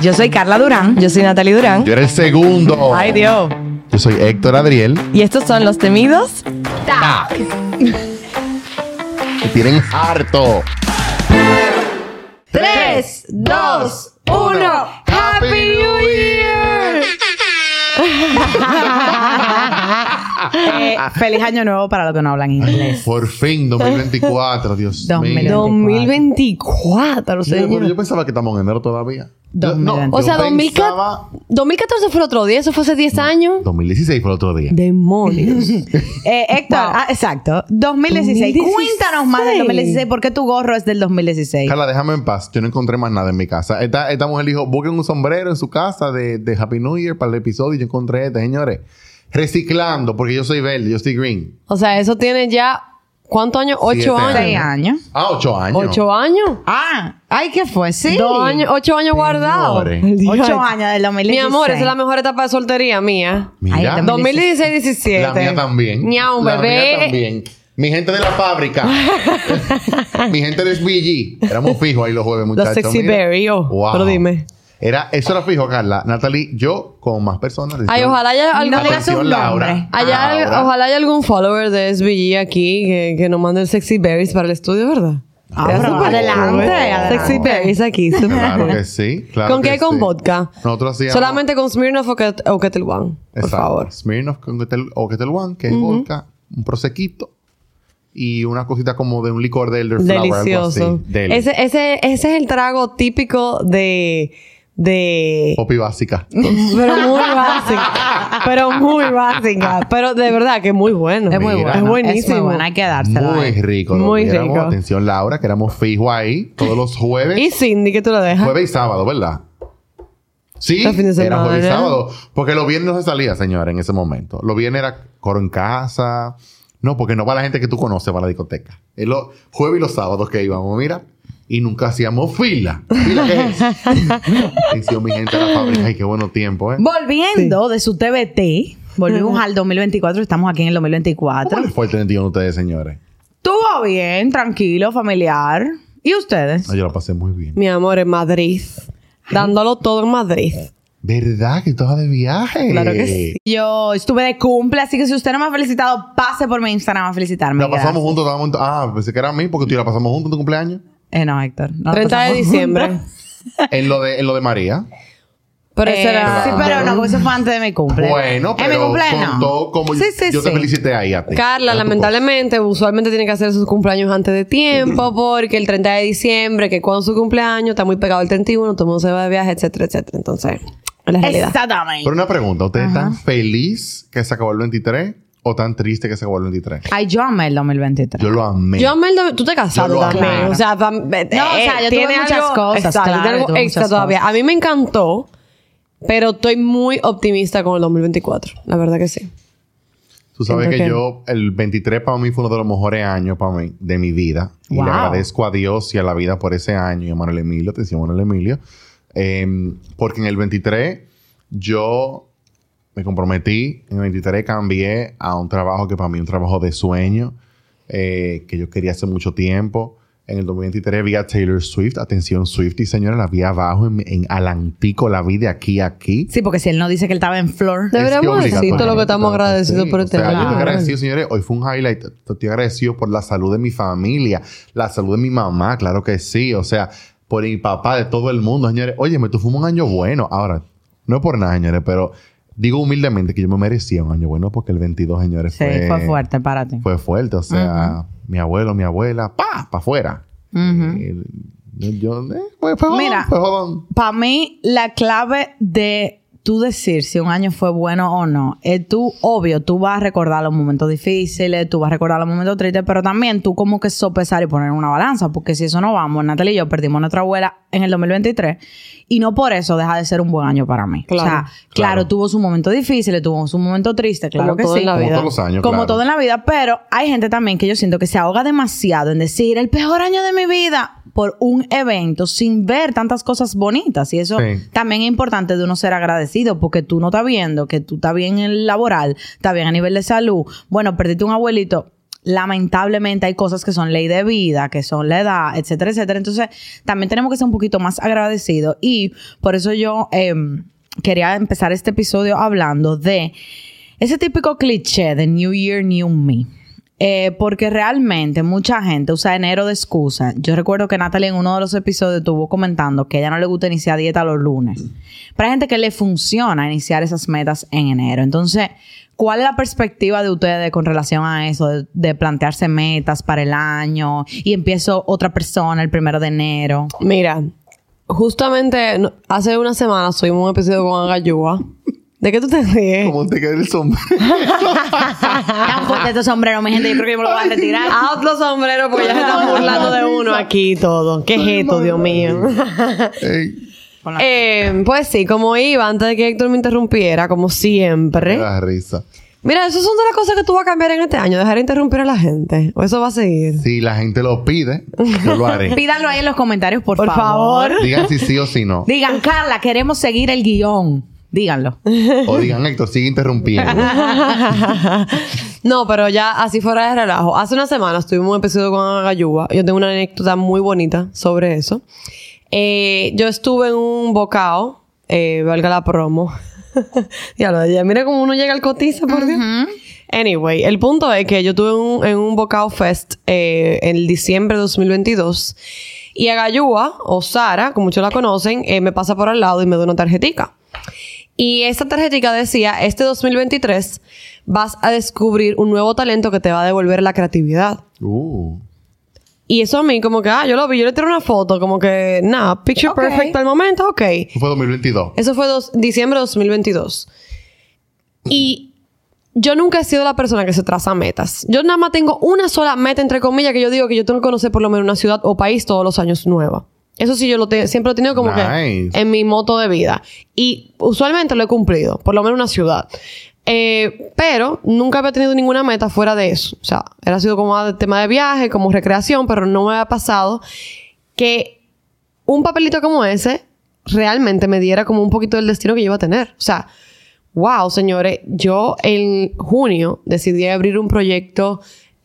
Yo soy Carla Durán. Yo soy Natalie Durán. Yo era el segundo. Ay, Dios. Yo soy Héctor Adriel. Y estos son los temidos. Que tienen harto. 3, 2, 1. ¡Happy New Year! Eh, feliz año nuevo para los que no hablan inglés. Por fin, 2024, Dios mío. 2024, Sí, pero señor. yo pensaba que estamos en enero todavía. 2024. O sea, yo 2014 pensaba- 2014 fue el otro día, eso fue hace 10 años. 2016 fue el otro día. Demonios. Eh, Héctor, ah, exacto. 2016. 2016. Cuéntanos más del 2016. ¿Por qué tu gorro es del 2016? Carla, déjame en paz. Yo no encontré más nada en mi casa. Esta, esta mujer dijo, busquen un sombrero en su casa de, de Happy New Year para el episodio. Y yo encontré este, señores. Reciclando, porque yo soy verde, yo estoy green. o sea, eso tiene ya. ¿Cuántos años? Siete ¿Ocho años? Seis años. Ah, ocho años. ¿Ocho años? Ah, ay, ¿qué fue? Sí. Dos años, ocho años guardados. Ocho años del 2016. Mi amor, esa es la mejor etapa de soltería mía. Mira. Ay, también. 2016-17. La mía también. Ñau, La bebé. mía también. Mi gente de la fábrica. Mi gente de SBG. Éramos fijos ahí los jueves, muchachos. Sexy Mira. Berry, oh. Wow. Pero dime. Era, eso era fijo, Carla. Natalie, yo con más personas. Ay, ojalá haya algún, No un Laura. haya- Laura. ojalá haya algún follower de SBG aquí que, que nos mande el Sexy Berries para el estudio, ¿verdad? Ah, pero adelante. Sexy Berries aquí. Claro que sí. Claro ¿Con que qué? Con sí. vodka. Nosotros hacíamos. Solamente con Smirnoff o, Ket- o Ketel One. Por Exacto. favor. Smirnoff con Ketel, o Ketel One, que es vodka, un prosequito y una cosita como de un licor de elderflower. algo Delicioso. así. Ese, ese, ese es el trago típico de. De. Popi básica. Pero muy básica. Pero muy básica. Pero de verdad que es muy bueno. Es muy Mira. bueno. Es buenísimo. Es muy bueno. Hay que dárselo. Muy eh. rico. Muy rico. Atención, Laura, que éramos fijos ahí todos los jueves. Y Cindy, que tú lo dejas. Jueves y sábado, ¿verdad? Sí, Los fines de era jueves y sábado. Porque los viernes no se salía, señora, en ese momento. Los viernes era coro en casa. No, porque no va la gente que tú conoces para la discoteca. Es los jueves y los sábados que íbamos, mira. Y nunca hacíamos fila. ¿Fila qué es? Atención, mi gente de la fábrica. Ay, qué bueno tiempo, ¿eh? Volviendo de su TBT, volvimos al 2024. Estamos aquí en el 2024. ¿Cómo les fue el 31 a ustedes, señores? Estuvo bien, tranquilo, familiar. ¿Y ustedes? No, yo la pasé muy bien. Mi amor, en Madrid. Dándolo todo en Madrid. ¿Verdad que estabas de viaje? Claro que sí. Yo estuve de cumple, así que si usted no me ha felicitado, pase por mi Instagram a felicitarme. La pasamos juntos, estábamos Ah, pensé que era a mí porque tú y yo la pasamos juntos en tu cumpleaños. Eh, no, Héctor. no 30 de pasamos diciembre. en lo de, en lo de María. Pero Eh, ese era. Sí, pero no, eso fue antes de mi cumple. Bueno, En mi pero cumpleaños. contó como Sí, sí, yo te sí. felicité ahí a ti. Carla, lamentablemente, usualmente tiene que hacer sus cumpleaños antes de tiempo, porque el 30 de diciembre, que cuando su cumpleaños está muy pegado al 31, todo el mundo se va de viaje, etcétera, etcétera. Entonces, es la realidad. Exactamente. Pero una pregunta, ¿ustedes están feliz que se acabó el 23 o tan triste que se acabó el 23? Ay, yo amé el 2023. Yo lo amé. Yo amé el do- tú te casaste Yo lo también. amé. O sea, pam- eh, No, o sea, yo tuve tiene muchas algo- cosas, Exacto, claro, tiene algo tuve extra muchas todavía. cosas. A mí me encantó, pero estoy muy optimista con el 2024. La verdad que sí. Tú sabes Siento que, que- yo, el 23 para mí fue uno de los mejores años para mí, de mi vida. Y Wow. le agradezco a Dios y a la vida por ese año y a Manuel Emilio, atención Manuel Emilio. Eh, porque en el 23 yo me comprometí, en el 23 cambié a un trabajo que para mí es un trabajo de sueño, eh, que yo quería hace mucho tiempo. En el 2023 vi a Taylor Swift, atención Swift y señora, la vi abajo en, en Alantico, la vi de aquí a aquí. Sí, porque si él no dice que él estaba en flor. Deberíamos Es que decir todo lo que estamos agradecidos sí. por O este sea, yo año. estoy agradecido, señores. Hoy fue un highlight. Estoy agradecido por la salud de mi familia, la salud de mi mamá, claro que sí. O sea, por mi papá, de todo el mundo, señores. Oye, me tú fuimos un año bueno. Ahora, no es por nada, señores, pero digo humildemente que yo me merecía un año bueno porque el 22, señores, Sí, fue, fue fuerte para ti. Fue fuerte. O sea, mi abuelo, mi abuela, pa, pa' afuera. Eh, yo, eh, fue, fue jodón, Mira. Para mí, la clave de tú decir si un año fue bueno o no, es tú, obvio, tú vas a recordar los momentos difíciles, tú vas a recordar los momentos tristes, pero también tú como que sopesar y poner una balanza, porque si eso no vamos, Natalia y yo perdimos a nuestra abuela en el 2023 y no por eso deja de ser un buen año para mí. Claro. o sea, claro, Claro. tuvo su momento difícil, tuvo su momento triste, claro Como que todo sí. en la Como vida. todos los años, Como claro. todo en la vida, pero hay gente también que yo siento que se ahoga demasiado en decir el peor año de mi vida por un evento sin ver tantas cosas bonitas. Y eso Sí. también es importante de uno ser agradecido porque tú no estás viendo que tú estás bien en el laboral, estás bien a nivel de salud. Bueno, perdiste un abuelito. lamentablemente hay cosas que son ley de vida, que son la edad, etcétera, etcétera. Entonces, también tenemos que ser un poquito más agradecidos. Y por eso yo em, quería empezar este episodio hablando de ese típico cliché de New Year, New Me. Eh, porque realmente mucha gente usa enero de excusa. Yo recuerdo que Natalie en uno de los episodios estuvo comentando que ella no le gusta iniciar dieta los lunes. Pero hay gente que le funciona iniciar esas metas en enero. Entonces, ¿cuál es la perspectiva de ustedes con relación a eso? De, de plantearse metas para el año y empiezo otra persona el primero de enero. Mira, justamente hace una semana subimos un episodio con Agayúa. ¿De qué tú te ríes? ¿Cómo te queda el sombrero? Tan fuerte este sombrero, mi gente. Yo creo que yo me lo voy a retirar. A otro sombrero porque ya se están burlando de uno aquí y todo. ¿Qué es esto, Dios mío? Eh, pues sí, como iba antes de que Héctor me interrumpiera, como me siempre. da risa. Mira, esas son de las cosas que tú vas a cambiar en este año, dejar de interrumpir a la gente. O eso va a seguir. Si la gente lo pide, yo lo haré. Pídanlo ahí en los comentarios, por, Por favor. favor. Digan si sí o si no. Digan, Carla, queremos seguir el guion. Díganlo. O digan, Héctor, sigue interrumpiendo. no, pero ya así fuera de relajo. Hace una semana tuvimos un episodio con Agayuba. Yo tengo una anécdota muy bonita sobre eso. Eh, yo estuve en un bocado, eh, valga la promo. ya lo ya mira cómo uno llega al cotiza, por Dios. Anyway, el punto es que yo estuve en un, en un bocado fest eh, en diciembre de 2022 y Agayúa, o Sara, como muchos la conocen, eh, me pasa por al lado y me da una tarjetica. Y esta tarjetica decía, este 2023 vas a descubrir un nuevo talento que te va a devolver la creatividad. Uh. Y eso a mí como que, ah, yo lo vi, yo le tiré una foto, como que, nada, picture Ok. perfect al momento, ok. Eso fue 2022. Eso fue dos- diciembre de 2022. Y yo nunca he sido la persona que se traza metas. Yo nada más tengo una sola meta, entre comillas, que yo digo que yo tengo que conocer por lo menos una ciudad o país todos los años nueva. Eso sí, yo lo te- siempre lo he tenido como que en mi moto de vida. Y usualmente lo he cumplido, por lo menos una ciudad. Eh, pero nunca había tenido ninguna meta fuera de eso. O sea, era sido como tema de viaje, como recreación, pero no me había pasado que un papelito como ese realmente me diera como un poquito del destino que yo iba a tener. O sea, wow, señores, yo en junio decidí abrir un proyecto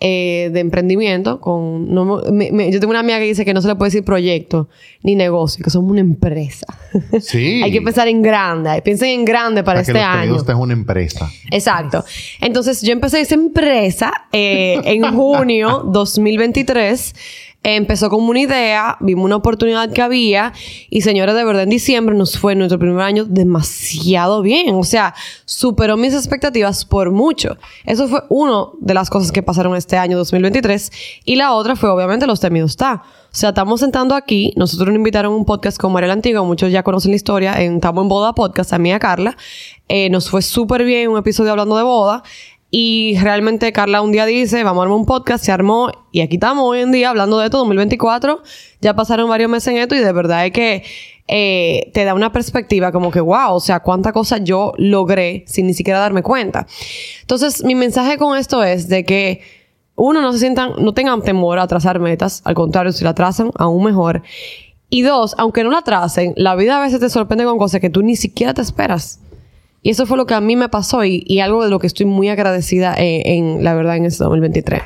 eh, de emprendimiento con... no me- me- yo tengo una amiga que dice que no se le puede decir proyecto ni negocio, que somos una empresa. Sí. Hay que pensar en grande. Piensen en grande para, Para que este los año. pedidos tengan una empresa. Exacto. Entonces yo empecé esa empresa eh, en junio 2023. Empezó como una idea, vimos una oportunidad que había y señores, de verdad en diciembre nos fue nuestro primer año demasiado bien. O sea, superó mis expectativas por mucho. Eso fue una de las cosas que pasaron este año 2023 y la otra fue obviamente los temidos está. O sea, estamos sentando aquí, nosotros nos invitaron a un podcast con María la Antigua, muchos ya conocen la historia, en Estamos en Boda Podcast, a mí y a Carla. Eh, nos fue súper bien un episodio hablando de boda. Y realmente Carla un día dice, vamos a armar un podcast, se armó y aquí estamos hoy en día hablando de esto, 2024. Ya pasaron varios meses en esto y de verdad es que eh, te da una perspectiva como que, wow, o sea, cuánta cosa yo logré sin ni siquiera darme cuenta. Entonces, mi mensaje con esto es de que uno, no se sientan, no tengan temor a trazar metas, al contrario, si la trazan, aún mejor. Y dos, aunque no la tracen, la vida a veces te sorprende con cosas que tú ni siquiera te esperas. Y eso fue lo que a mí me pasó y, y algo de lo que estoy muy agradecida eh, en, la verdad, en este 2023.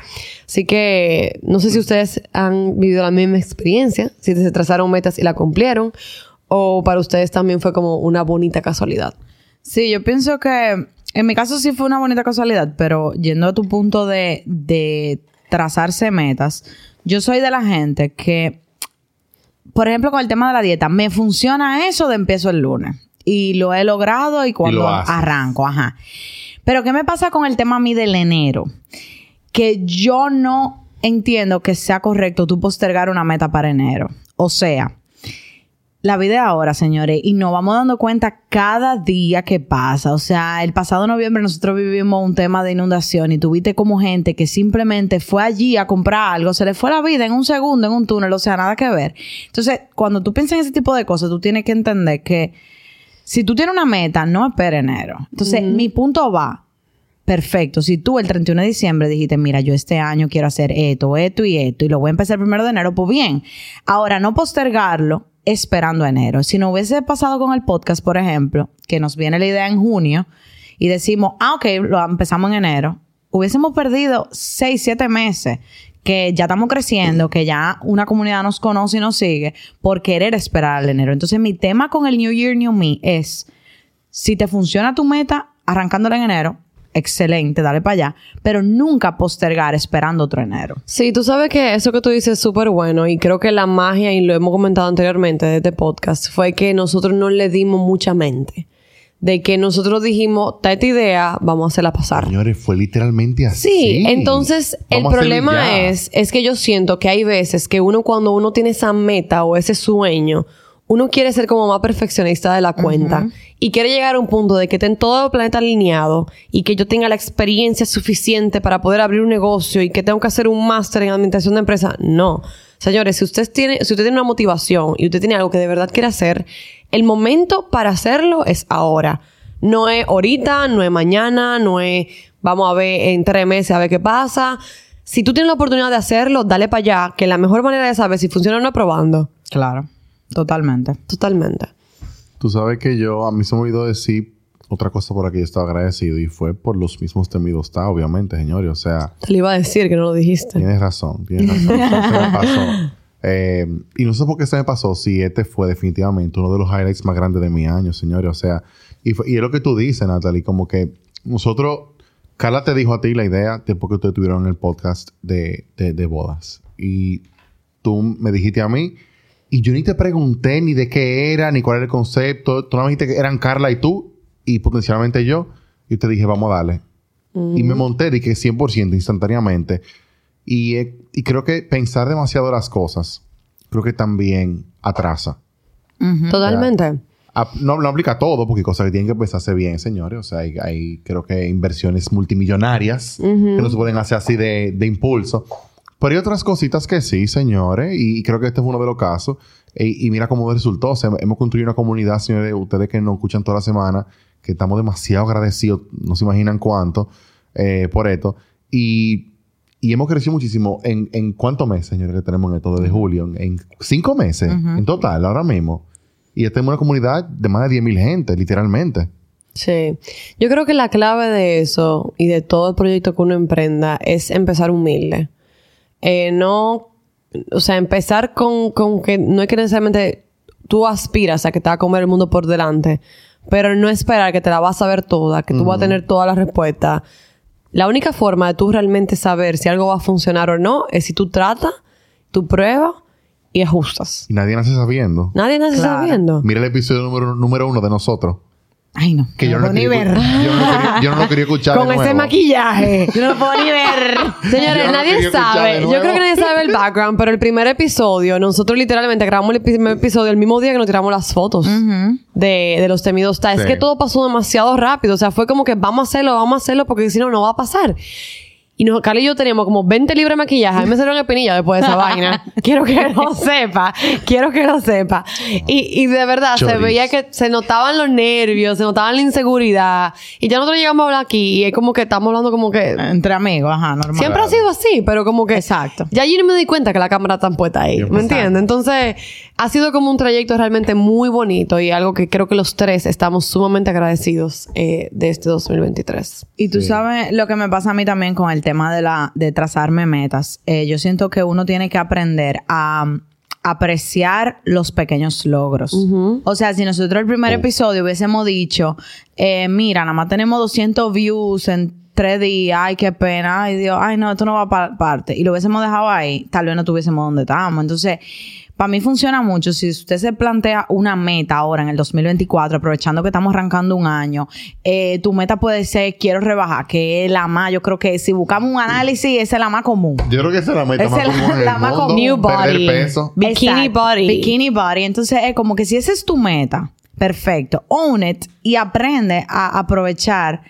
Así que no sé si ustedes han vivido la misma experiencia, si se trazaron metas y la cumplieron, o para ustedes también fue como una bonita casualidad. Sí, yo pienso que en mi caso sí fue una bonita casualidad, pero yendo a tu punto de, de trazarse metas, yo soy de la gente que, por ejemplo, con el tema de la dieta, me funciona eso de empiezo el lunes. Y lo he logrado y cuando arranco, ajá. Pero ¿qué me pasa con el tema a mí del enero? Que yo no entiendo que sea correcto tú postergar una meta para enero. O sea, la vida es ahora, señores, y nos vamos dando cuenta cada día que pasa. O sea, el pasado noviembre nosotros vivimos un tema de inundación y tuviste como gente que simplemente fue allí a comprar algo, se le fue la vida en un segundo, en un túnel, o sea, nada que ver. Entonces, cuando tú piensas en ese tipo de cosas, tú tienes que entender que si tú tienes una meta, no esperes enero. Entonces, mi punto va. Perfecto. Si tú el 31 de diciembre dijiste, mira, yo este año quiero hacer esto, esto y esto, y lo voy a empezar el primero de enero, pues bien. Ahora, no postergarlo esperando enero. Si no hubiese pasado con el podcast, por ejemplo, que nos viene la idea en junio y decimos, ah, ok, lo empezamos en enero. hubiésemos perdido seis, siete meses que ya estamos creciendo, que ya una comunidad nos conoce y nos sigue por querer esperar al enero. Entonces, mi tema con el New Year, New Me es, si te funciona tu meta arrancándola en enero, excelente, dale para allá, pero nunca postergar esperando otro enero. Sí, tú sabes que eso que tú dices es súper bueno y creo que la magia, y lo hemos comentado anteriormente de este podcast, fue que nosotros no le dimos mucha mente. De que nosotros dijimos, esta idea, vamos a hacerla pasar. Señores, fue literalmente así. Sí, entonces el Vamos problema es, es que yo siento que hay veces que uno cuando uno tiene esa meta o ese sueño, uno quiere ser como más perfeccionista de la cuenta y quiere llegar a un punto de que estén todo el planeta alineado y que yo tenga la experiencia suficiente para poder abrir un negocio y que tengo que hacer un máster en administración de empresa. No. Señores, si usted tiene, si usted tiene una motivación y usted tiene algo que de verdad quiere hacer, el momento para hacerlo es ahora. No es ahorita, no es mañana, no es vamos a ver en tres meses a ver qué pasa. Si tú tienes la oportunidad de hacerlo, dale para allá, que la mejor manera de saber si funciona o no es probando. Claro, totalmente. Totalmente. Tú sabes que yo, a mí se me olvidó decir otra cosa por la que yo estaba agradecido y fue por los mismos temidos está, obviamente, señores. O sea, Te lo iba a decir que no lo dijiste. tienes razón, tienes razón. Se me pasó. Eh, y no sé por qué se me pasó si este fue definitivamente uno de los highlights más grandes de mi año, señores. O sea, y, fue- y es lo que tú dices, Natalie, como que nosotros, Carla te dijo a ti la idea después que ustedes tuvieron el podcast de, de, de bodas. Y tú me dijiste a mí, y yo ni te pregunté ni de qué era, ni cuál era el concepto. Tú no me dijiste que eran Carla y tú, y potencialmente yo. Y te dije, vamos a darle. Y me monté, dije 100% instantáneamente. Y, eh, y creo que pensar demasiado las cosas, creo que también atrasa. Totalmente. Ah, No, no aplica a todo, porque hay cosas que tienen que pensarse bien, señores. O sea, hay, hay, creo que inversiones multimillonarias que no se pueden hacer así de, de impulso. Pero hay otras cositas que sí, señores. Y, y creo que este fue uno de los casos. E- Y, mira cómo resultó. O sea, hemos construido una comunidad, señores, ustedes que nos escuchan toda la semana, que estamos demasiado agradecidos, no se imaginan cuánto, eh, por esto. Y, y hemos crecido muchísimo. ¿En, en cuántos meses, señores, que tenemos en esto desde julio? En, en cinco meses, en total, ahora mismo. Y esta es una comunidad de más de 10.000 gente, literalmente. Sí. Yo creo que la clave de eso y de todo el proyecto que uno emprenda es empezar humilde. Eh, no, o sea, empezar con, con que no es que necesariamente tú aspiras a que te va a comer el mundo por delante, pero no esperar que te la vas a ver toda, que tú vas a tener todas las respuestas. La única forma de tú realmente saber si algo va a funcionar o no es si tú tratas, tú pruebas y ajustas. Y nadie nace sabiendo. Nadie nace Claro. sabiendo. Mira el episodio número, número uno de nosotros. Ay, no. Que yo no, lo quería, ver. yo no lo quería, yo no lo quería escuchar. Con de ese maquillaje. Yo no lo puedo ni ver. Señores, no nadie sabe. Yo creo que nadie sabe el background, pero el primer episodio, nosotros literalmente grabamos el primer episodio el mismo día que nos tiramos las fotos de, de los temidos. Es que todo pasó demasiado rápido. O sea, fue como que vamos a hacerlo, vamos a hacerlo, porque si no, no va a pasar. Y nos, Carla y yo teníamos como 20 libras de maquillaje. A mí me salieron espinillas después de esa vaina. Quiero que lo sepa. Quiero que lo sepa. Y, y de verdad, se veía que se notaban los nervios, se notaban la inseguridad. Y ya nosotros llegamos a hablar aquí y es como que estamos hablando como que... Entre amigos, ajá, normal. Siempre ha sido así, pero como que... Exacto. Ya yo no me di cuenta que la cámara está puesta ahí. ¿Me entiendes? Entonces, ha sido como un trayecto realmente muy bonito y algo que creo que los tres estamos sumamente agradecidos eh, de este 2023. Y tú Sí. sabes lo que me pasa a mí también con el tema de la de trazarme metas. Eh, yo siento que uno tiene que aprender a um, apreciar los pequeños logros. O sea, si nosotros el primer episodio hubiésemos dicho, eh, mira, nada más tenemos 200 views en tres días, ay, qué pena, ay Dios, ay no, esto no va para parte, y lo hubiésemos dejado ahí, tal vez no tuviésemos donde estábamos. Entonces, para mí funciona mucho si usted se plantea una meta ahora en el 2024, aprovechando que estamos arrancando un año, eh, tu meta puede ser quiero rebajar, que es la más, yo creo que si buscamos un análisis, esa es la más común. Yo creo que esa es la meta más es la- común la el más mundo. común. New body. peso. Bikini Exacto. body. Bikini body. Entonces es como que si esa es tu meta, perfecto, own it y aprende a aprovechar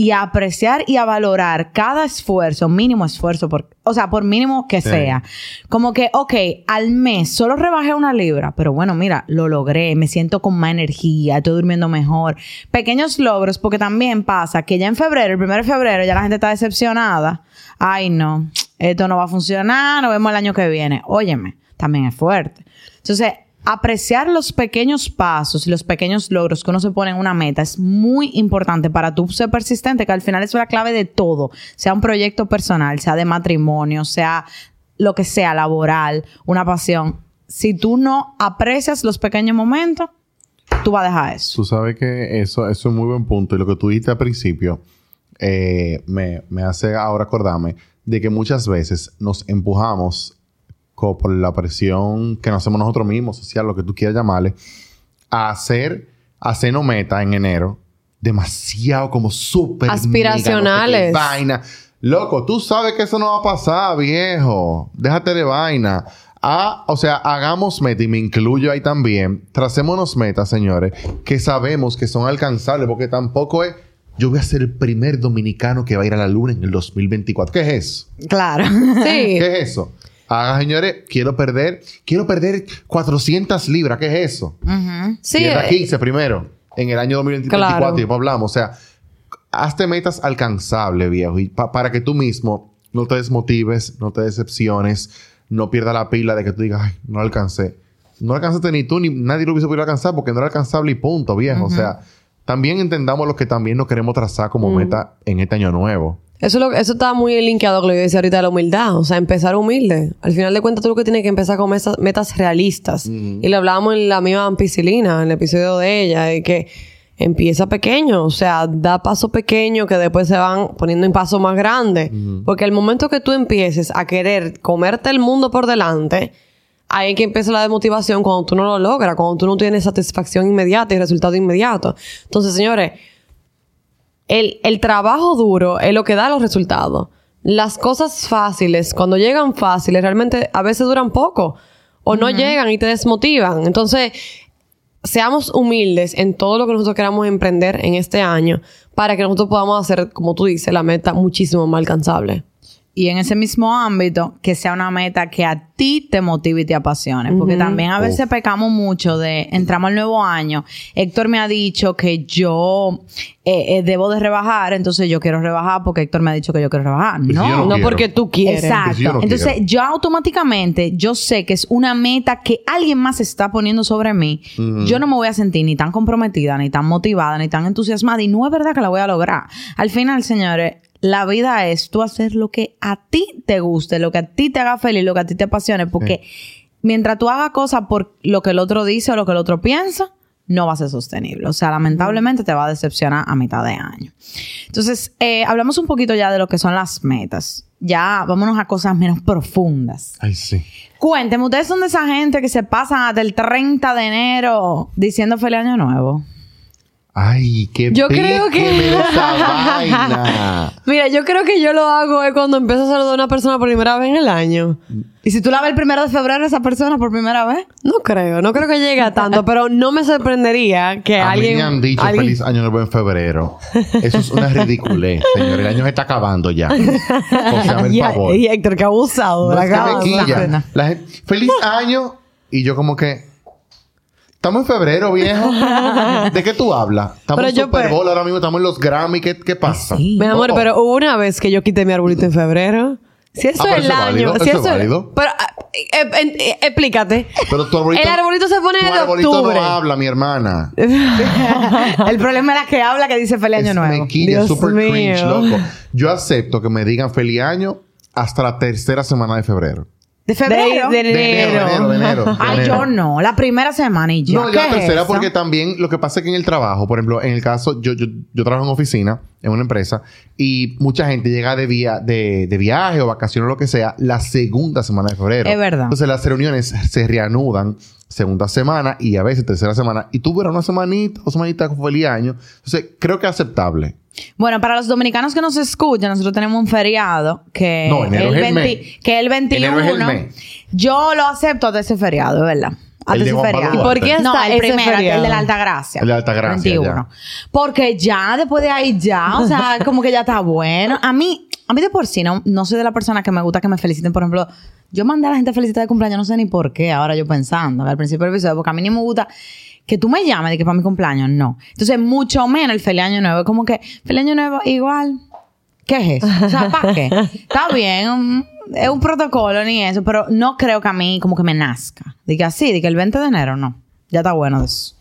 y a apreciar y a valorar cada esfuerzo, mínimo esfuerzo, por, o sea, por mínimo que Sí. sea. Como que, ok, al mes solo rebajé una libra, pero bueno, mira, lo logré, me siento con más energía, estoy durmiendo mejor. Pequeños logros, porque también pasa que ya en febrero, el primero de febrero, ya la gente está decepcionada. Ay, no, esto no va a funcionar, nos vemos el año que viene. Óyeme, también es fuerte. Entonces, apreciar los pequeños pasos y los pequeños logros que uno se pone en una meta es muy importante para tú ser persistente, que al final es la clave de todo, sea un proyecto personal, sea de matrimonio, sea lo que sea, laboral, una pasión. Si tú no aprecias los pequeños momentos, tú vas a dejar eso. Tú sabes que eso, es un muy buen punto. Y lo que tú dijiste al principio eh, me, me hace ahora acordarme de que muchas veces nos empujamos por la presión que nos hacemos nosotros mismos, social, lo que tú quieras llamarle, a hacer, a hacernos meta en enero demasiado como súper mega, no sé qué Aspiracionales. vaina. Loco, tú sabes que eso no va a pasar, viejo. Déjate de vaina. Ah, o sea, hagamos meta y me incluyo ahí también. Tracémonos metas, señores, que sabemos que son alcanzables, porque tampoco es yo voy a ser el primer dominicano que va a ir a la luna en el 2024. ¿Qué es eso? Claro. Sí. ¿Qué es eso? Ah, señores, quiero perder, quiero perder 400 libras. ¿Qué es eso? Sí, Tierra eh, 15 primero, en el año 2024, Claro. y después hablamos. O sea, hazte metas alcanzables, viejo, y pa- para que tú mismo no te desmotives, no te decepciones, no pierdas la pila de que tú digas, ay, no alcancé. No alcanzaste ni tú, ni nadie lo hubiese podido alcanzar porque no era alcanzable y punto, viejo. O sea, también entendamos lo que también nos queremos trazar como meta en este año nuevo. Eso, es lo, eso está muy linkeado con lo que yo decía ahorita de la humildad. O sea, empezar humilde. Al final de cuentas, tú lo que tienes que empezar con metas, metas realistas. Y lo hablábamos en la misma ampicilina, en el episodio de ella, de que empieza pequeño. O sea, da paso pequeño que después se van poniendo en paso más grandes. Porque el momento que tú empieces a querer comerte el mundo por delante, ahí es que empieza la desmotivación cuando tú no lo logras, cuando tú no tienes satisfacción inmediata y resultado inmediato. Entonces, señores, el, el trabajo duro es lo que da los resultados. Las cosas fáciles, cuando llegan fáciles, realmente a veces duran poco o no llegan y te desmotivan. Entonces, seamos humildes en todo lo que nosotros queramos emprender en este año para que nosotros podamos hacer, como tú dices, la meta muchísimo más alcanzable. Y en ese mismo ámbito, que sea una meta que a ti te motive y te apasione. Porque también a veces Uf. pecamos mucho de, entramos al nuevo año, Héctor me ha dicho que yo eh, eh, debo de rebajar, entonces yo quiero rebajar porque Héctor me ha dicho que yo quiero rebajar. Si yo No, no porque tú quieres. Exacto. Pues yo no Entonces, quiero. yo automáticamente, yo sé que es una meta que alguien más está poniendo sobre mí. Yo no me voy a sentir ni tan comprometida, ni tan motivada, ni tan entusiasmada. Y no es verdad que la voy a lograr. Al final, señores, la vida es tú hacer lo que a ti te guste, lo que a ti te haga feliz, lo que a ti te apasione. Porque mientras tú hagas cosas por lo que el otro dice o lo que el otro piensa, no va a ser sostenible. O sea, lamentablemente te va a decepcionar a mitad de año. Entonces, eh, hablamos un poquito ya de lo que son las metas. Ya vámonos a cosas menos profundas. Ay, sí. Cuéntenme, ¿ustedes son de esa gente que se pasan hasta el 30 de enero diciendo feliz año nuevo? Ay, qué Yo creo que- esa vaina. Mira, yo creo que yo lo hago es cuando empiezo a saludar a una persona por primera vez en el año. Y si tú la ves el primero de febrero a esa persona por primera vez, No creo, no creo que llegue a tanto, pero no me sorprendería que A alguien. mí me han dicho alguien- feliz año nuevo en febrero. Eso es una ridiculez, señor. El año se está acabando ya. O sea, el Y, favor. y Héctor, que abusado. No la es que me. La gente, feliz año. Y yo como que... Estamos en febrero, viejo. ¿De qué tú hablas? Estamos Pero en Super pues- Bowl ahora mismo. Estamos en los Grammy. ¿Qué, qué pasa? Sí. Mi amor, Oh, oh. pero hubo una vez que yo quité mi arbolito en febrero. Si eso Ah, pero es el eso año. válido, si eso es eso válido. Pero, ah, eh, eh, eh, explícate. Pero tu arbolito... El arbolito se pone tu en arbolito octubre. no habla, mi hermana. el problema es la que habla que dice feliz año Es nuevo. mequilla, Dios super cringe, loco. Yo acepto que me digan feliz año hasta la tercera semana de febrero. ¿De febrero? De- de- De enero, de enero, de enero. de Ay, yo no. La primera semana y ya. No, ¿Qué ya la tercera porque también lo que pasa es que en el trabajo, por ejemplo, en el caso, yo, yo, yo trabajo en oficina, en una empresa, y mucha gente llega de, via de, de viaje o vacaciones o lo que sea la segunda semana de febrero. Es verdad. Entonces las reuniones se reanudan segunda semana y a veces tercera semana. Y tú verás una semanita o semanita con feliz año. Entonces creo que es aceptable. Bueno, para los dominicanos que nos escuchan, nosotros tenemos un feriado que No, enero el es el 20 mes. que el 21. Enero es el mes. Yo lo acepto de ese feriado, ¿verdad? Hasta El de feriado. ¿Y por qué No, está el ese primero, feriado? el de la Altagracia. El de la Altagracia, 21. ya. Porque ya, después de ahí ya, o sea, como que ya está bueno. A mí, a mí de por sí, no, no soy de la persona que me gusta que me feliciten. Por ejemplo, yo mandé a la gente felicitar de cumpleaños, no sé ni por qué, ahora yo pensando, al principio del episodio, porque a mí ni me gusta que tú me llames de que para mi cumpleaños, no. Entonces, mucho menos el feliz año nuevo. Es como que, feliz año nuevo, igual. ¿Qué es eso? O sea, ¿para qué? Está bien, es un protocolo ni eso, pero no creo que a mí como que me nazca. Diga así, diga el 20 de enero, no. Ya está bueno de eso.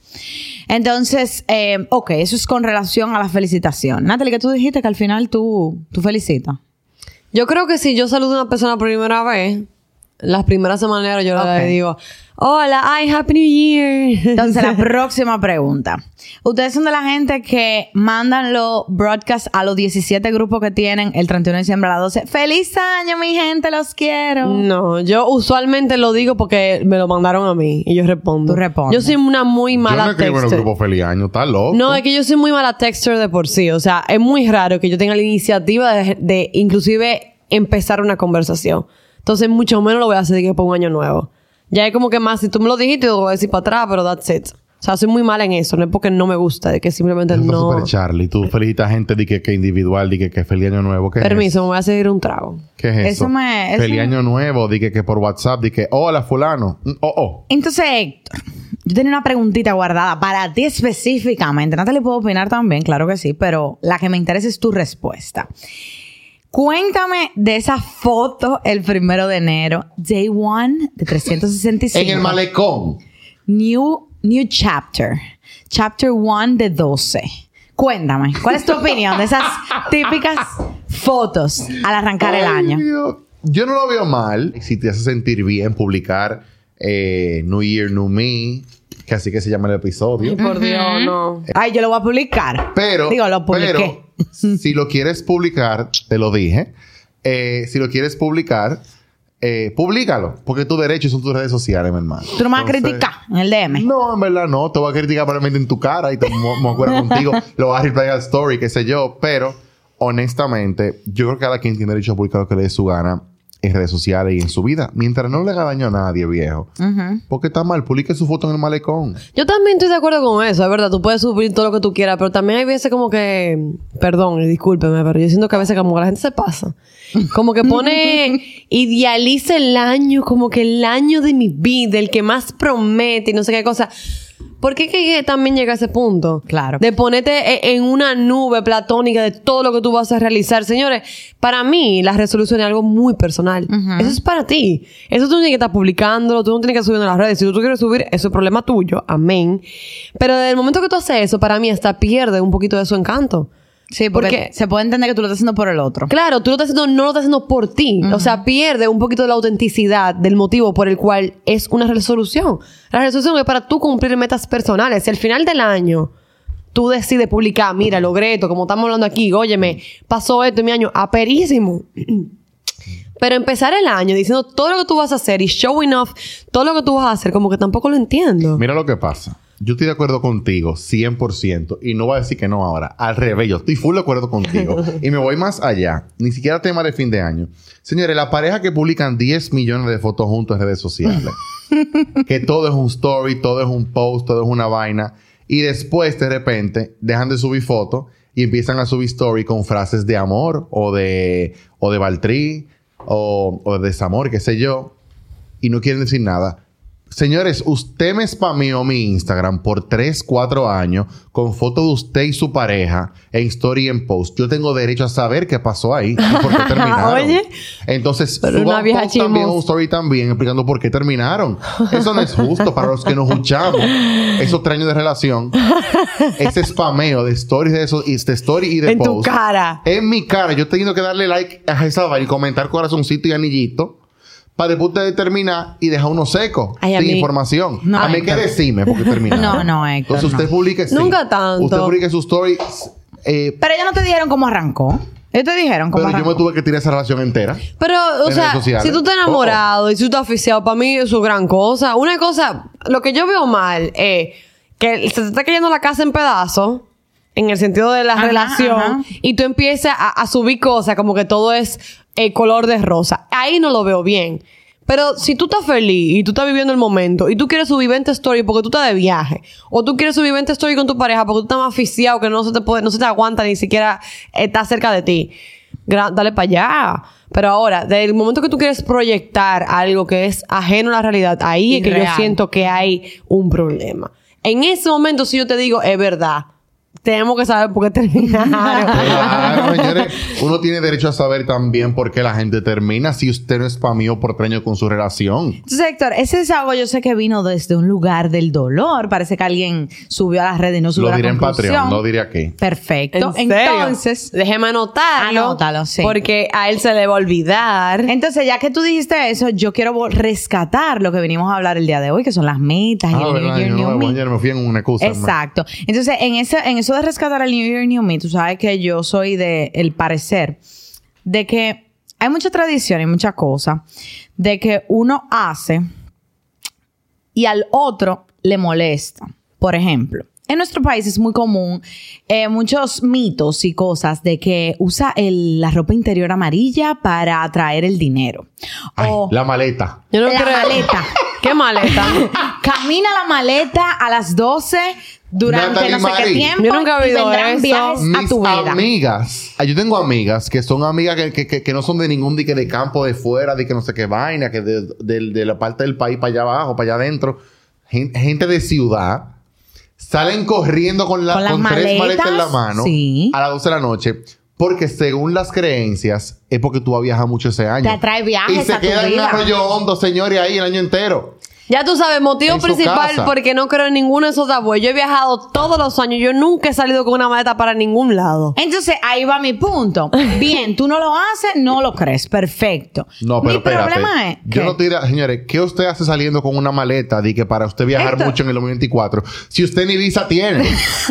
Entonces, eh, ok, eso es con relación a la felicitación. Natalie, que tú dijiste que al final tú, tú felicitas. Yo creo que si yo saludo a una persona por primera vez, las primeras semanas yo Ok. le digo, hola, ay, Happy New Year. Entonces, la próxima pregunta. Ustedes son de la gente que mandan los broadcasts a los 17 grupos que tienen el 31 de diciembre a las 12. ¡Feliz año, mi gente! ¡Los quiero! No, yo usualmente lo digo porque me lo mandaron a mí y yo respondo. Tú respondes. Yo soy una muy Yo no mala escribo en el texter. grupo Feliz Año, está loco. No, es que yo soy muy mala texter de por sí. O sea, es muy raro que yo tenga la iniciativa de, de inclusive empezar una conversación. Entonces, mucho menos lo voy a hacer de que por un año nuevo. Ya es como que más, si tú me lo dijiste, yo lo voy a decir para atrás, pero that's it. O sea, soy muy mala en eso. No es porque no me gusta, de que simplemente Eso no... súper Charlie. Tú felicitas a gente de que, que individual, de que, que feliz año nuevo. ¿Qué es Permiso, me voy a seguir un trago. eso? ¿Qué es eso? Eso me- eso Feliz me- año nuevo, de que, que por WhatsApp, de que hola fulano. Mm, Oh, oh. Entonces, Héctor, yo tenía una preguntita guardada para ti específicamente. Natalie puedo opinar también, claro que sí, pero la que me interesa es tu respuesta. Cuéntame de esa foto el primero de enero, Day One de 365. En el malecón. New, new Chapter. Chapter 1 de 12. Cuéntame, ¿cuál es tu opinión de esas típicas fotos al arrancar el año? Dios. Yo no lo veo mal. Si te hace sentir bien publicar eh, New Year, New Me, que así que se llama el episodio. Por Dios, no. Ay, yo lo voy a publicar. Pero, Digo, lo publiqué. pero, si lo quieres publicar, te lo dije. eh, si lo quieres publicar, eh, públicalo. Porque tu derecho son tus redes sociales, mi hermano. Tú no me vas a Entonces, criticar en el DM. No, en verdad no. Te voy a criticar probablemente en tu cara y te me acuerdo contigo. Lo vas a reply al story, qué sé yo. Pero, honestamente, yo creo que cada quien tiene derecho a publicar lo que le dé su gana en redes sociales y en su vida. Mientras no le haga daño a nadie, viejo. Porque está mal. Publique su foto en el malecón. Yo también estoy de acuerdo con eso, es verdad. Tú puedes subir todo lo que tú quieras, pero también hay veces como que, perdón, discúlpeme, pero yo siento que a veces como que la gente se pasa. Como que pone, idealiza el año, como que el año de mi vida, el que más promete y no sé qué cosa. ¿Por qué que también llega a ese punto? Claro. De ponerte e- en una nube platónica de todo lo que tú vas a realizar. Señores, para mí la resolución es algo muy personal. Eso es para ti. Eso tú no tienes que estar publicándolo, tú no tienes que subirlo en las redes. Si tú quieres subir, eso es problema tuyo. Amén. Pero desde el momento que tú haces eso, para mí hasta pierde un poquito de su encanto. Sí, porque Porque- se puede entender que tú lo estás haciendo por el otro. Claro, tú lo estás haciendo, no lo estás haciendo por ti. O sea, pierde un poquito de la autenticidad del motivo por el cual es una resolución. La resolución es para tú cumplir metas personales. Si al final del año tú decides publicar, mira, logré esto, como estamos hablando aquí, óyeme, pasó esto en mi año, aperísimo. Pero empezar el año diciendo todo lo que tú vas a hacer y showing off todo lo que tú vas a hacer, como que tampoco lo entiendo. Mira lo que pasa. Yo estoy de acuerdo contigo 100% y no voy a decir que no ahora. Al revés, yo estoy full de acuerdo contigo. y me voy más allá. Ni siquiera tema de fin de año. Señores, la pareja que publican 10 millones de fotos juntos en redes sociales. que todo es un story, todo es un post, todo es una vaina. Y después, de repente, dejan de subir fotos y empiezan a subir story con frases de amor o de, o de Valtrí o, o de desamor, qué sé yo y no quieren decir nada. Señores, usted me spameó mi Instagram por 3, 4 años con fotos de usted y su pareja en story en post. Yo tengo derecho a saber qué pasó ahí y por qué terminaron. Oye. Entonces, Pero suba una un vieja post también, un story también explicando por qué terminaron. Eso no es justo para los que nos escuchamos. Esos tres años de relación. Ese spameo de stories de eso, y de story y de En tu post. cara. En mi cara, yo teniendo que darle like a esa y comentar corazoncito y anillito para después de terminar y dejar uno seco Ay, a sin mí- información. No, a mí que decime porque terminaron. No, no, Héctor, Entonces usted no. publique sí. Nunca tanto. Usted publique su story. eh, Pero ellos no te dijeron cómo arrancó. Ellos te dijeron cómo pero yo arrancó. me tuve que tirar esa relación entera. Pero, o En sea, sociales. si tú estás enamorado y si tú estás oficiado, para mí eso es gran cosa. Una cosa, lo que yo veo mal es que se te está cayendo la casa en pedazos, en el sentido de la Ajá, relación, ajá. y tú empiezas a, a subir cosas como que todo es eh, color de rosa. Ahí no lo veo bien. Pero si tú estás feliz y tú estás viviendo el momento y tú quieres subir 20 stories porque tú estás de viaje o tú quieres subir 20 stories con tu pareja porque tú estás más aficiado que no se te puede, no se te aguanta ni siquiera estar cerca de ti, dale para allá. Pero ahora, desde el momento que tú quieres proyectar algo que es ajeno a la realidad, ahí es que yo siento que hay un problema. En ese momento, si yo te digo, es verdad. Tenemos que saber por qué terminaron. Claro, señores. Uno tiene derecho a saber también por qué la gente termina si usted no es para mí o por treño con su relación. Entonces, Héctor, ese desahogo yo sé que vino desde un lugar del dolor. Parece que alguien subió a las redes y no subió Lo la diré en conclusión. Patreon, no diré aquí. Perfecto. ¿En serio? Entonces, déjeme anotarlo. Anótalo, sí. Porque a él se le va a olvidar. entonces, ya que tú dijiste eso, yo quiero rescatar lo que venimos a hablar el día de hoy, que son las metas y Ah, el verdad, yo New no, Me. fui en una excusa. Exacto. Entonces, en, ese, en eso de rescatar el New Year, New Me, tú sabes que yo soy de el parecer de que hay mucha tradición y mucha cosa de que uno hace y al otro le molesta. Por ejemplo, en nuestro país es muy común eh, muchos mitos y cosas de que usa el- la ropa interior amarilla para atraer el dinero. Ay, o la maleta. Yo no la creo. maleta. ¿Qué maleta? Camina la maleta a las 12 durante Natalie no sé qué tiempo Yo nunca he y oído vendrán eso. viajes a Mis tu vida. amigas, ah, yo tengo amigas que son amigas que, que- que- que no son de ningún dique de campo de fuera, de que no sé qué vaina, que de, de- de la parte del país para allá abajo, para allá adentro, Gen- gente de ciudad, salen corriendo con, la, Con con, las tres maletas en la mano sí. a las 12 de la noche. Porque según las creencias, es porque tú has viajado mucho ese año. Te atrae viajes Y se a tu queda en vida. arroyo hondo, señores, ahí el año entero. Ya tú sabes, motivo principal casa. porque no creo en ninguno de esos tabúes. Yo he viajado todos los años. Yo nunca he salido con una maleta para ningún lado. Entonces, ahí va mi punto. Bien, tú no lo haces, no lo crees. Perfecto. No, pero mi espérate. problema es Yo que- no te diré, señores, ¿qué usted hace saliendo con una maleta de que para usted viajar mucho en el 2024? Si usted ni visa tiene,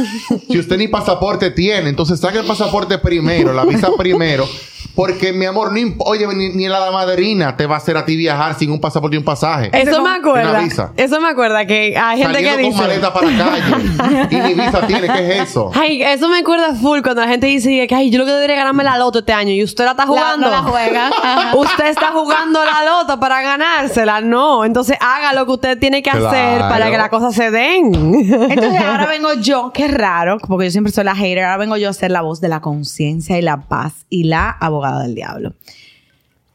si usted ni pasaporte tiene, entonces saque el pasaporte primero, la visa primero, porque mi amor, no oye, ni, ni la madrina te va a hacer a ti viajar sin un pasaporte y un pasaje. Eso me acuerda. Visa. Eso me acuerda que hay gente que Saliendo con dice. maleta para calle y ni visa tiene, ¿qué es eso? Ay, eso me acuerda full cuando la gente dice que ay, yo lo que debería ganarme la loto este año y usted la está La- jugando. no la juega. Ajá. usted está jugando la loto para ganársela. No, entonces haga lo que usted tiene que hacer para que las cosas se den. Entonces ahora vengo yo, qué raro, porque yo siempre soy la hater, ahora vengo yo a ser la voz de la conciencia y la paz y la abogada del diablo.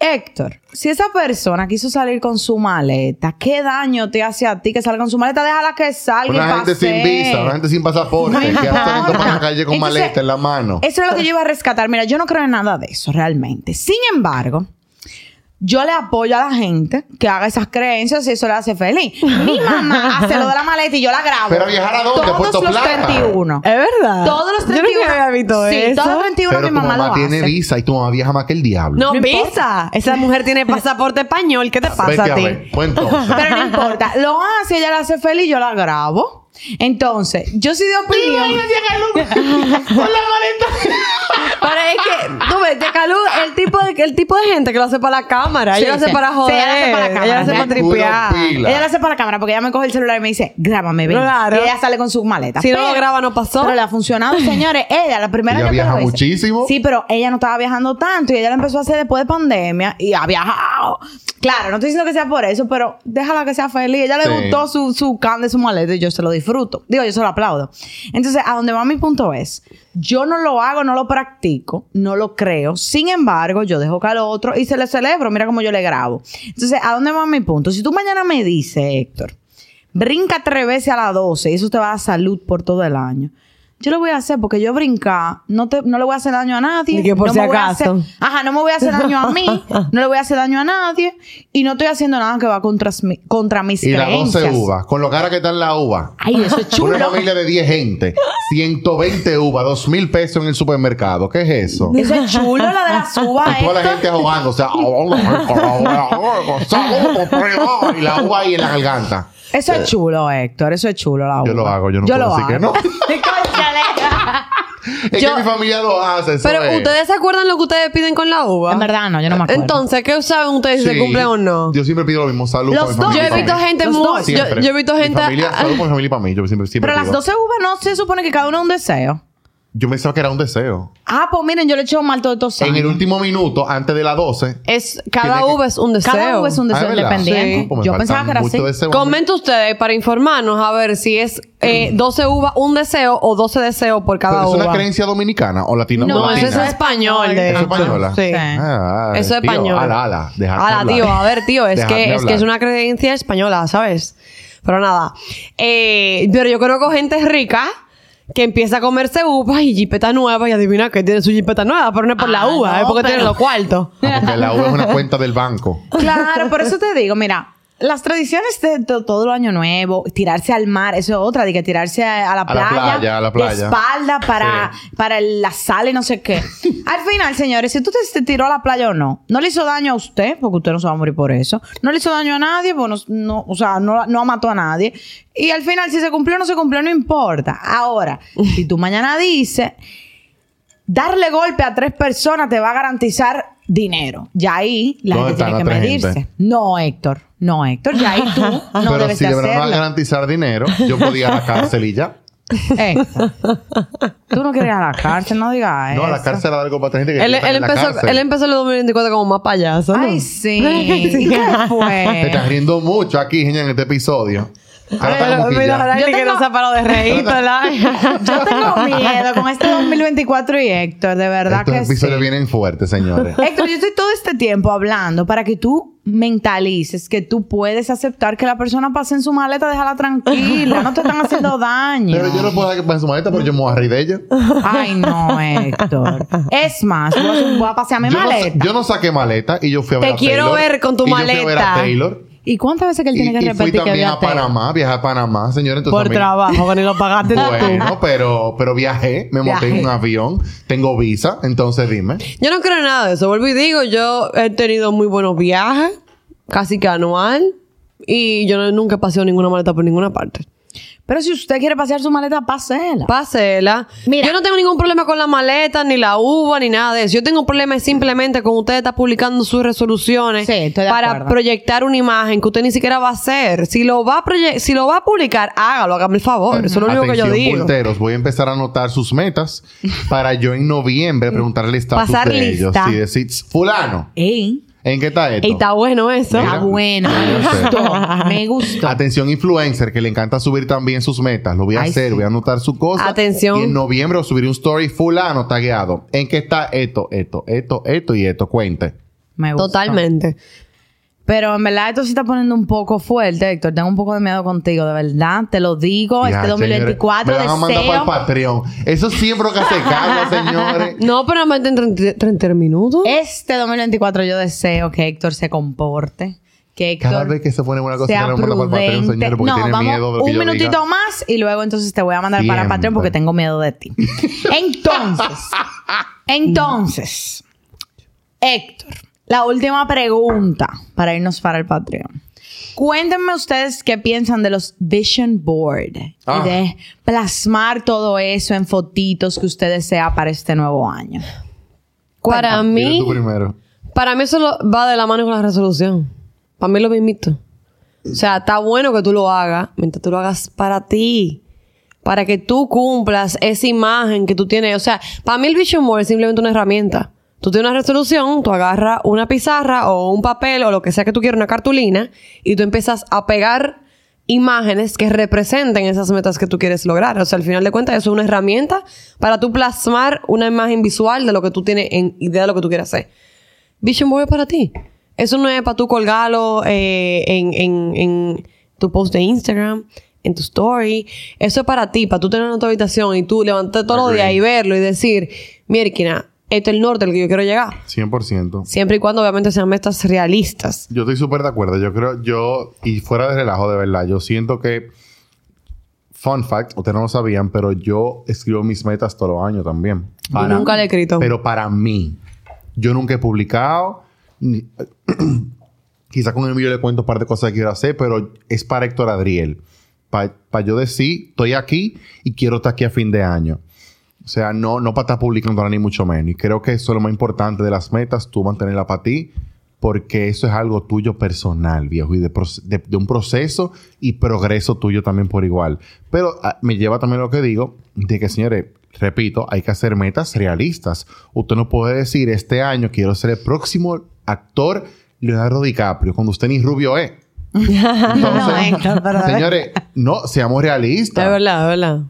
Héctor, si esa persona quiso salir con su maleta, ¿qué daño te hace a ti que salga con su maleta? Déjala que salga Una y gente sin visa, una gente sin pasaporte, No que anda saliendo para la calle con Entonces, maleta en la mano. Eso es lo que yo iba a rescatar. Mira, yo no creo en nada de eso realmente. Sin embargo, yo le apoyo a la gente que haga esas creencias y eso le hace feliz. Mi mamá hace lo de la maleta y yo la grabo. Pero viajar a dónde? Todos Puerto los Plata. 31. es verdad. Todos los Yo 31. nunca había visto sí, eso. todos los 31 Pero mi tu mamá, mamá lo tiene hace. visa y tu mamá viaja más que el diablo. No, No visa. Esa mujer tiene pasaporte español. ¿Qué te pasa Vete a a ti? ver. Pues entonces. Pero no importa. Lo hace, ella la hace feliz, yo la grabo. Entonces, yo soy de opinión. con la maleta. Pero es que, tú ves, Tecalú, el tipo de, el tipo de gente que lo hace para la cámara. Sí, ella lo hace sí. para Sí, joder. ella lo hace para la cámara. Ella lo hace para tripear. Ella lo hace para la cámara porque ella me coge el celular y me dice, grábame, ven. Claro. Y ella sale con su maleta. Si no lo graba, no pasó. Pero le ha funcionado, señores. Ella, la primera Ella que viaja lo muchísimo. Sí, pero ella no estaba viajando tanto y ella lo empezó a hacer después de pandemia y ha viajado. Claro, no estoy diciendo que sea por eso, pero déjala que sea feliz. Ella le Sí. gustó su, su can de su maleta y yo se lo disfruto. Digo, yo se lo aplaudo. Entonces, a donde va mi punto es, yo no lo hago, no lo practico, no lo creo. Sin embargo, yo dejo que al otro y se le celebro. Mira cómo yo le grabo. Entonces, ¿a dónde va mi punto? Si tú mañana me dices, Héctor, brinca tres veces a las 12 y eso te va a dar salud por todo el año. Yo lo voy a hacer porque yo brincar no, te, no le voy a hacer daño a nadie. Ni que por no si me voy a acaso. hacer- ajá, no me voy a hacer daño a mí, no le voy a hacer daño a nadie y no estoy haciendo nada que va contra, mi- contra mis Y las creencias. 12 uvas, con lo cara que están las uvas. Ay, eso es chulo. Una familia de 10 gente, 120 uvas, 2 mil pesos en el supermercado. ¿Qué es eso? Eso es chulo, la de las uvas. Y toda la gente ahogando, o sea, y la uva ahí en la garganta. Eso es chulo, Héctor. Eso es chulo, la uva. Yo lo hago, yo no puedo decir que no. Es Yo- que mi familia lo hace. eso Pero es. ustedes se acuerdan lo que ustedes piden con la uva. En verdad, no, yo no me acuerdo. Entonces, ¿qué saben ustedes si Sí. se cumple o no? Yo siempre pido lo mismo. Salud Los para mi dos. Yo familia he visto para gente muy. Yo, he visto Mi gente. familia, salud por mi familia y para mí. Yo siempre, siempre Pero las pido. 12 uvas no se supone que cada una es un deseo. Yo pensaba que era un deseo. Ah, pues miren, yo le echo mal todos estos años. En el último minuto, antes de las 12. Es, cada Tiene que- uva es un deseo. Cada uva es un Ah, deseo independiente. Sí. Pues me Yo faltan pensaba que era así. Comenten ustedes para informarnos a ver si es eh, 12 uvas un deseo o 12 deseos por cada ¿Pero es uva. una creencia dominicana o latino? No, latina? eso es español. de ¿Es hecho. española? Sí. Ah, Eso es tío, español. Ala, ala. Dejadme Ala, hablar. tío, a ver, tío, es Dejadme que, es que hablar. es una creencia española, ¿sabes? Pero nada. Eh, pero yo conozco gente rica que empieza a comerse uvas y jipeta nueva y adivina que tiene su jipeta nueva, pero no es por la Ah, uva, no, es porque pero- tiene los cuartos. Ah, porque la U es una cuenta del banco. Claro, por eso te digo, mira, las tradiciones de to- todo el año nuevo, tirarse al mar, eso es otra, de que tirarse a, a la A la playa, playa, a la de playa. espalda para, Sí. para el- la sal y no sé qué. Al final, señores, si tú te, te tiró a la playa o no, no le hizo daño a usted, porque usted no se va a morir por eso. No le hizo daño a nadie, porque no, no- o sea, no, no mató a nadie. Y al final, si se cumplió o no se cumplió, no importa. Ahora, si tú mañana dices, darle golpe a tres personas te va a garantizar dinero. Ya ahí la ¿Dónde gente tiene que medirse. gente? No, Héctor. No, Héctor. Ya ahí tú no Pero debes si de le van a hacerlo. garantizar dinero, yo podía ir a la cárcel y ya. Héctor. Tú no quieres ir a la cárcel, no digas No, a la eso. cárcel era algo para gente que Él, quiere él en la empezó, cárcel. él empezó el 2024 como más payaso, ¿no? Ay, sí. ¿Y qué Te fue? estás riendo mucho aquí, Genia, en este episodio. Ahora Pero, ni que tengo- no se ha parado de reír, ¿verdad? Yo tengo miedo con este 2024 y Héctor, de verdad Estos que episodios sí. vienen fuertes, señores. Héctor, yo estoy todo este tiempo hablando para que tú mentalices que tú puedes aceptar que la persona pase en su maleta, déjala tranquila, no te están haciendo daño. Pero yo no puedo dejar que pase su maleta porque yo me voy a reír de ella. Ay, no, Héctor. Es más, voy a, voy a pasear mi Yo no, maleta. yo no saqué maleta y yo fui a ver Te a quiero Taylor. ver con tu y Yo fui a ver a maleta. Taylor. ¿Y cuántas veces que él Y, tiene que y fui repetir que también a? Panamá, viajé a Panamá, señor. Entonces Por también- trabajo, que ni lo pagaste tú. Bueno, pero, pero viajé, me monté en un avión, tengo visa, entonces dime. Yo no creo en nada de eso. Vuelvo y digo, yo he tenido muy buenos viajes, casi que anual, y yo no- nunca he paseado ninguna maleta por ninguna parte. Pero si usted quiere pasear su maleta, pásela. Pásela. Mira. Yo no tengo ningún problema con la maleta, ni la uva, ni nada de eso. Yo tengo un problema simplemente con usted estar publicando sus resoluciones Sí, estoy de para acuerdo. proyectar una imagen que usted ni siquiera va a hacer. Si lo va a proye- si lo va a publicar, hágalo, hágame el favor. Eso es lo único que yo digo. voy a empezar a anotar sus metas para yo en noviembre preguntarle el estatus Pasar de ellos. lista. Y decir, fulano, Ey, ¿en qué está esto? Y está bueno eso. Mira. está bueno. Me gustó. Me gustó. Atención, influencer, que le encanta subir también sus metas. Lo voy a Ay, hacer, sí. voy a anotar su cosa. Atención. Y en noviembre voy a subir un story fulano tagueado. ¿En qué está esto, esto, esto, esto y esto? Cuente. Me gustó. Totalmente. Pero en verdad esto sí está poniendo un poco fuerte, Héctor. Tengo un poco de miedo contigo, de verdad. Te lo digo. Ya, este 2024 señores, me van a mandar para el deseo... Patreon. Eso siempre lo que hace cambia, señores. No, pero más en 30, 30 minutos. Este 2024 yo deseo que Héctor se comporte. Que Héctor Cada vez que se pone una cosa, sea me manda para el Patreon, señores, porque no, tiene vamos miedo de lo que un yo minutito diga. más y luego entonces te voy a mandar para Siempre. Patreon porque tengo miedo de ti. Entonces, entonces, Héctor, la última pregunta para irnos para el Patreon. Cuéntenme ustedes qué piensan de los vision board Ah. y de plasmar todo eso en fotitos que usted desea para este nuevo año. Para mí, primero. para mí eso lo- va de la mano con la resolución. Para mí lo mismito. O sea, está bueno que tú lo hagas mientras tú lo hagas para ti. Para que tú cumplas esa imagen que tú tienes. O sea, para mí el Vision Board es simplemente una herramienta. Tú tienes una resolución, tú agarras una pizarra o un papel o lo que sea que tú quieras, una cartulina, y tú empiezas a pegar imágenes que representen esas metas que tú quieres lograr. O sea, al final de cuentas, eso es una herramienta para tú plasmar una imagen visual de lo que tú tienes en idea de lo que tú quieres hacer. Vision Board es para ti. Eso no es para tú colgarlo eh, en, en, en tu post de Instagram, en tu story. Eso es para ti, para tú tener en tu habitación y tú levantarte todos los días y verlo y decir, mierda, este es el norte al que yo quiero llegar. 100%. Siempre y cuando obviamente sean metas realistas. Yo estoy súper de acuerdo. Yo creo, yo, y fuera de relajo, de verdad, yo siento que, fun fact, ustedes no lo sabían, pero yo escribo mis metas todos los años también. Yo nunca le he escrito. Pero para mí, yo nunca he publicado. ni- Quizás con el mío le cuento un par de cosas que quiero hacer, pero es para Héctor Adriel. Para yo decir, estoy aquí y quiero estar aquí a fin de año. O sea, no, no para estar publicando ni mucho menos. Y creo que eso es lo más importante de las metas, tú mantenerla para ti, porque eso es algo tuyo personal, viejo, y de, de- de un proceso y progreso tuyo también por igual. Pero ah, me lleva también lo que digo, de que, señores, repito, hay que hacer metas realistas. Usted no puede decir, este año quiero ser el próximo actor Leonardo DiCaprio, cuando usted ni rubio es. No, Héctor, pero- señores, no, seamos realistas. Es verdad, es verdad.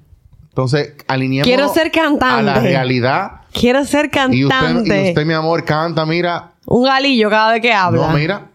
Entonces, alineemos Quiero ser cantante. a la realidad. Quiero ser Y usted, cantante. y usted, mi amor, canta, mira. Un galillo cada vez que habla. No, mira.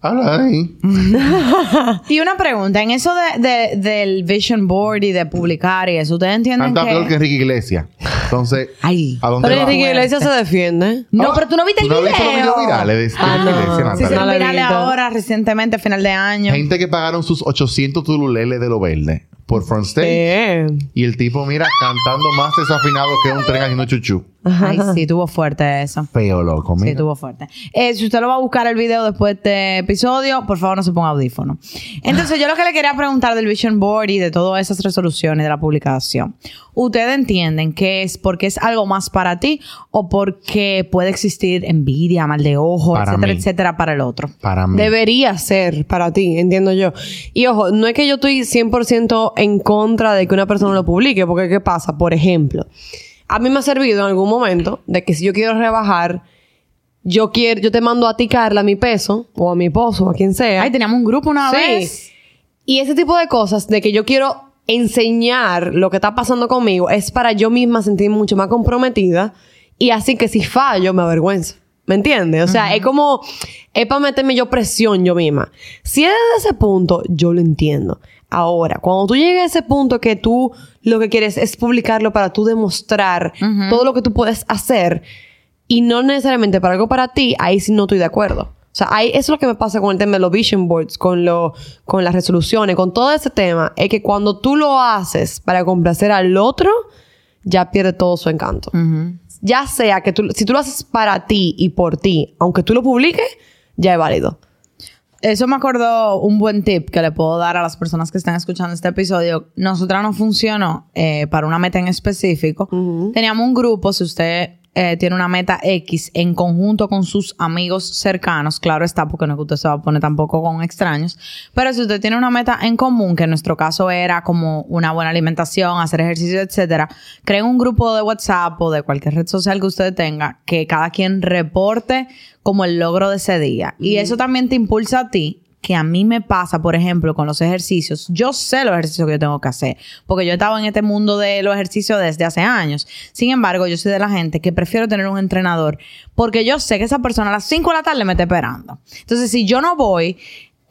Habla de ahí. Y una pregunta, en eso de, de- del vision board y de publicar y eso, ¿ustedes entienden peor que que... Enrique Iglesias. Entonces, Ay. ¿a dónde Pero va? Enrique Iglesias se defiende. No, Ah, pero tú no viste el ¿tú no video. has visto los videos virales de, de Ah, no. Iglesias, Sí, Natalia? se No lo he virales visto. ahora, recientemente, final de año. Gente que pagaron sus 800 tululeles de lo verde por front stage. Eh. Y el tipo, mira, cantando más desafinado que un tren haciendo chuchu. Ay, sí, tuvo fuerte eso. Feo, loco, Sí, mira. tuvo fuerte. Eh, si usted lo va a buscar el video después de este episodio, por favor no se ponga audífono. Entonces, yo lo que le quería preguntar del Vision Board y de todas esas resoluciones de la publicación. ¿Ustedes entienden que es porque es algo más para ti o porque puede existir envidia, mal de ojo, Para etcétera, mí. etcétera, para el otro? Para mí. Debería ser para ti, entiendo yo. Y ojo, no es que yo estoy 100% en contra de que una persona lo publique, porque ¿qué pasa? Por ejemplo, a mí me ha servido en algún momento de que si yo quiero rebajar, yo quiero, yo te mando a ti, Carla, mi peso, o a mi esposo, o a quien sea. Ay, teníamos un grupo una Sí. vez. Y ese tipo de cosas de que yo quiero enseñar lo que está pasando conmigo es para yo misma sentirme mucho más comprometida y así que si fallo me avergüenza. ¿Me entiendes? O sea, es como, es para meterme yo presión yo misma. Si es desde ese punto, yo lo entiendo. Ahora, cuando tú llegues a ese punto que tú lo que quieres es publicarlo para tú demostrar todo lo que tú puedes hacer y no necesariamente para algo para ti, ahí sí no estoy de acuerdo. O sea, ahí, eso es lo que me pasa con el tema de los vision boards, con, lo, con las resoluciones, con todo ese tema. Es que cuando tú lo haces para complacer al otro, ya pierde todo su encanto. Ya sea que tú, si tú lo haces para ti y por ti, aunque tú lo publiques, ya es válido. Eso me acordó un buen tip que le puedo dar a las personas que están escuchando este episodio. Nosotras no funcionó eh, para una meta en específico. Teníamos un grupo, si usted eh, tiene una meta X en conjunto con sus amigos cercanos, claro está, porque no es que usted se va a poner tampoco con extraños, pero si usted tiene una meta en común, que en nuestro caso era como una buena alimentación, hacer ejercicio, etcétera, creen un grupo de WhatsApp o de cualquier red social que usted tenga, que cada quien reporte como el logro de ese día. Y eso también te impulsa a ti que a mí me pasa, por ejemplo, con los ejercicios. Yo sé los ejercicios que yo tengo que hacer, porque yo he estado en este mundo de los ejercicios desde hace años. Sin embargo, yo soy de la gente que prefiero tener un entrenador, porque yo sé que esa persona a las 5 de la tarde me está esperando. Entonces, si yo no voy,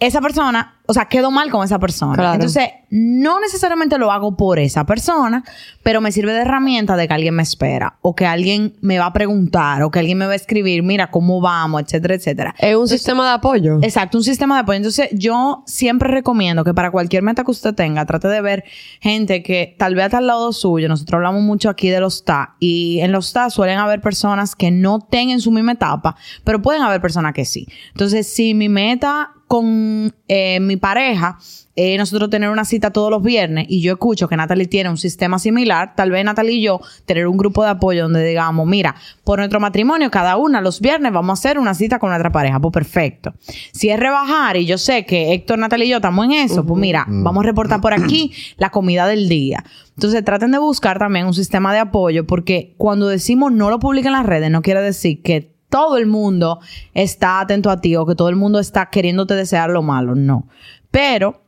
esa persona, o sea, quedo mal con esa persona. Claro. Entonces, no necesariamente lo hago por esa persona, pero me sirve de herramienta de que alguien me espera, o que alguien me va a preguntar, o que alguien me va a escribir, mira, ¿cómo vamos? Etcétera, etcétera. Es un sistema de apoyo. Exacto, un sistema de apoyo. Entonces, yo siempre recomiendo que para cualquier meta que usted tenga, trate de ver gente que tal vez está al lado suyo. Nosotros hablamos mucho aquí de los TA y en los TA suelen haber personas que no tengan su misma etapa, pero pueden haber personas que sí. Entonces, si mi meta con eh, mi pareja eh, nosotros tener una cita todos los viernes y yo escucho que Natalie tiene un sistema similar, tal vez Natalie y yo tener un grupo de apoyo donde digamos, mira, por nuestro matrimonio, cada una los viernes vamos a hacer una cita con nuestra pareja, pues perfecto. Si es rebajar y yo sé que Héctor, Natalie y yo estamos en eso, pues mira, vamos a reportar por aquí la comida del día. Entonces traten de buscar también un sistema de apoyo porque cuando decimos no lo publiquen en las redes, no quiere decir que todo el mundo está atento a ti o que todo el mundo está queriéndote desear lo malo, no. Pero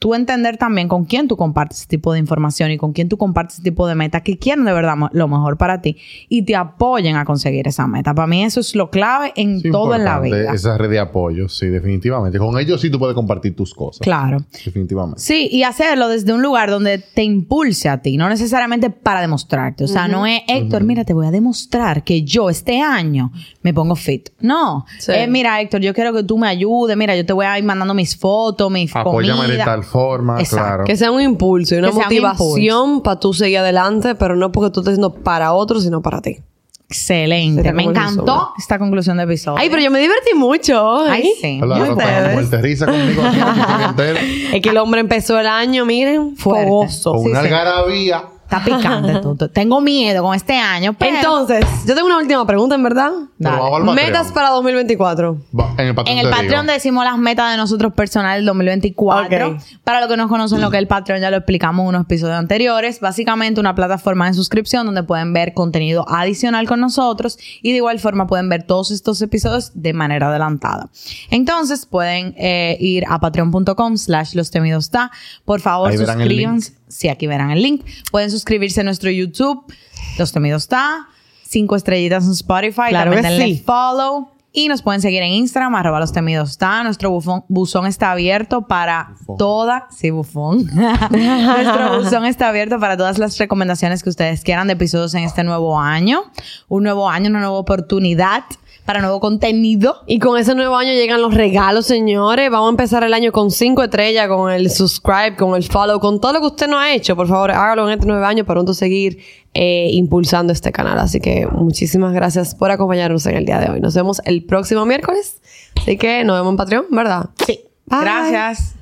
tú entender también con quién tú compartes ese tipo de información y con quién tú compartes ese tipo de meta que quieren de verdad lo mejor para ti y te apoyen a conseguir esa meta. Para mí eso es lo clave en Es todo en la vida. Esa red de apoyo, sí, definitivamente. Con ellos sí tú puedes compartir tus cosas. Claro. Definitivamente. Sí, y hacerlo desde un lugar donde te impulse a ti, no necesariamente para demostrarte. O sea, no es, Héctor, mira, te voy a demostrar que yo este año me pongo fit. No. Sí. Eh, mira, Héctor, yo quiero que tú me ayudes. Mira, yo te voy a ir mandando mis fotos, mis Apóyame de comida. tal forma, Exacto. claro. Que sea un impulso y una Que sea un motivación para tú seguir adelante, pero no porque tú estés haciendo para otros, sino para ti. Excelente. Me encantó esta conclusión de episodio. Ay, pero yo me divertí mucho. hoy. Ay, sí. Hola, ¿Y Rafa, ustedes? muerte risa conmigo. Es que el hombre empezó el año, miren, Fuerte. fogoso. Con Sí, una sí. algarabía. Está picante tú. Tengo miedo con este año, pero... Entonces, yo tengo una última pregunta, en verdad. Dale. Metas para 2024. Va, En el Patreon. En el te Patreon digo. decimos las metas de nosotros personales del 2024. Ok. Para los que no conocen lo que es el Patreon, ya lo explicamos en unos episodios anteriores. Básicamente una plataforma de suscripción donde pueden ver contenido adicional con nosotros y de igual forma pueden ver todos estos episodios de manera adelantada. Entonces pueden eh, ir a patreon.com slash los temidos ta. Por favor, suscríbanse. Sí, aquí verán el link. Pueden suscribirse a nuestro YouTube, Los Temidos Ta. Cinco estrellitas en Spotify. Claro También denle sí. follow. Y nos pueden seguir en Instagram, arroba los temidos está. Nuestro bufón- buzón está abierto para Bufón. toda... Sí, bufón. Nuestro buzón está abierto para todas las recomendaciones que ustedes quieran de episodios en este nuevo año. Un nuevo año, una nueva oportunidad para nuevo contenido. Y con ese nuevo año llegan los regalos, señores. Vamos a empezar el año con cinco estrellas, con el subscribe, con el follow, con todo lo que usted no ha hecho. Por favor, hágalo en este nuevo año para pronto seguir eh, impulsando este canal. Así que muchísimas gracias por acompañarnos en el día de hoy. Nos vemos el próximo miércoles. Así que nos vemos en Patreon, ¿verdad? Sí. Bye. Gracias.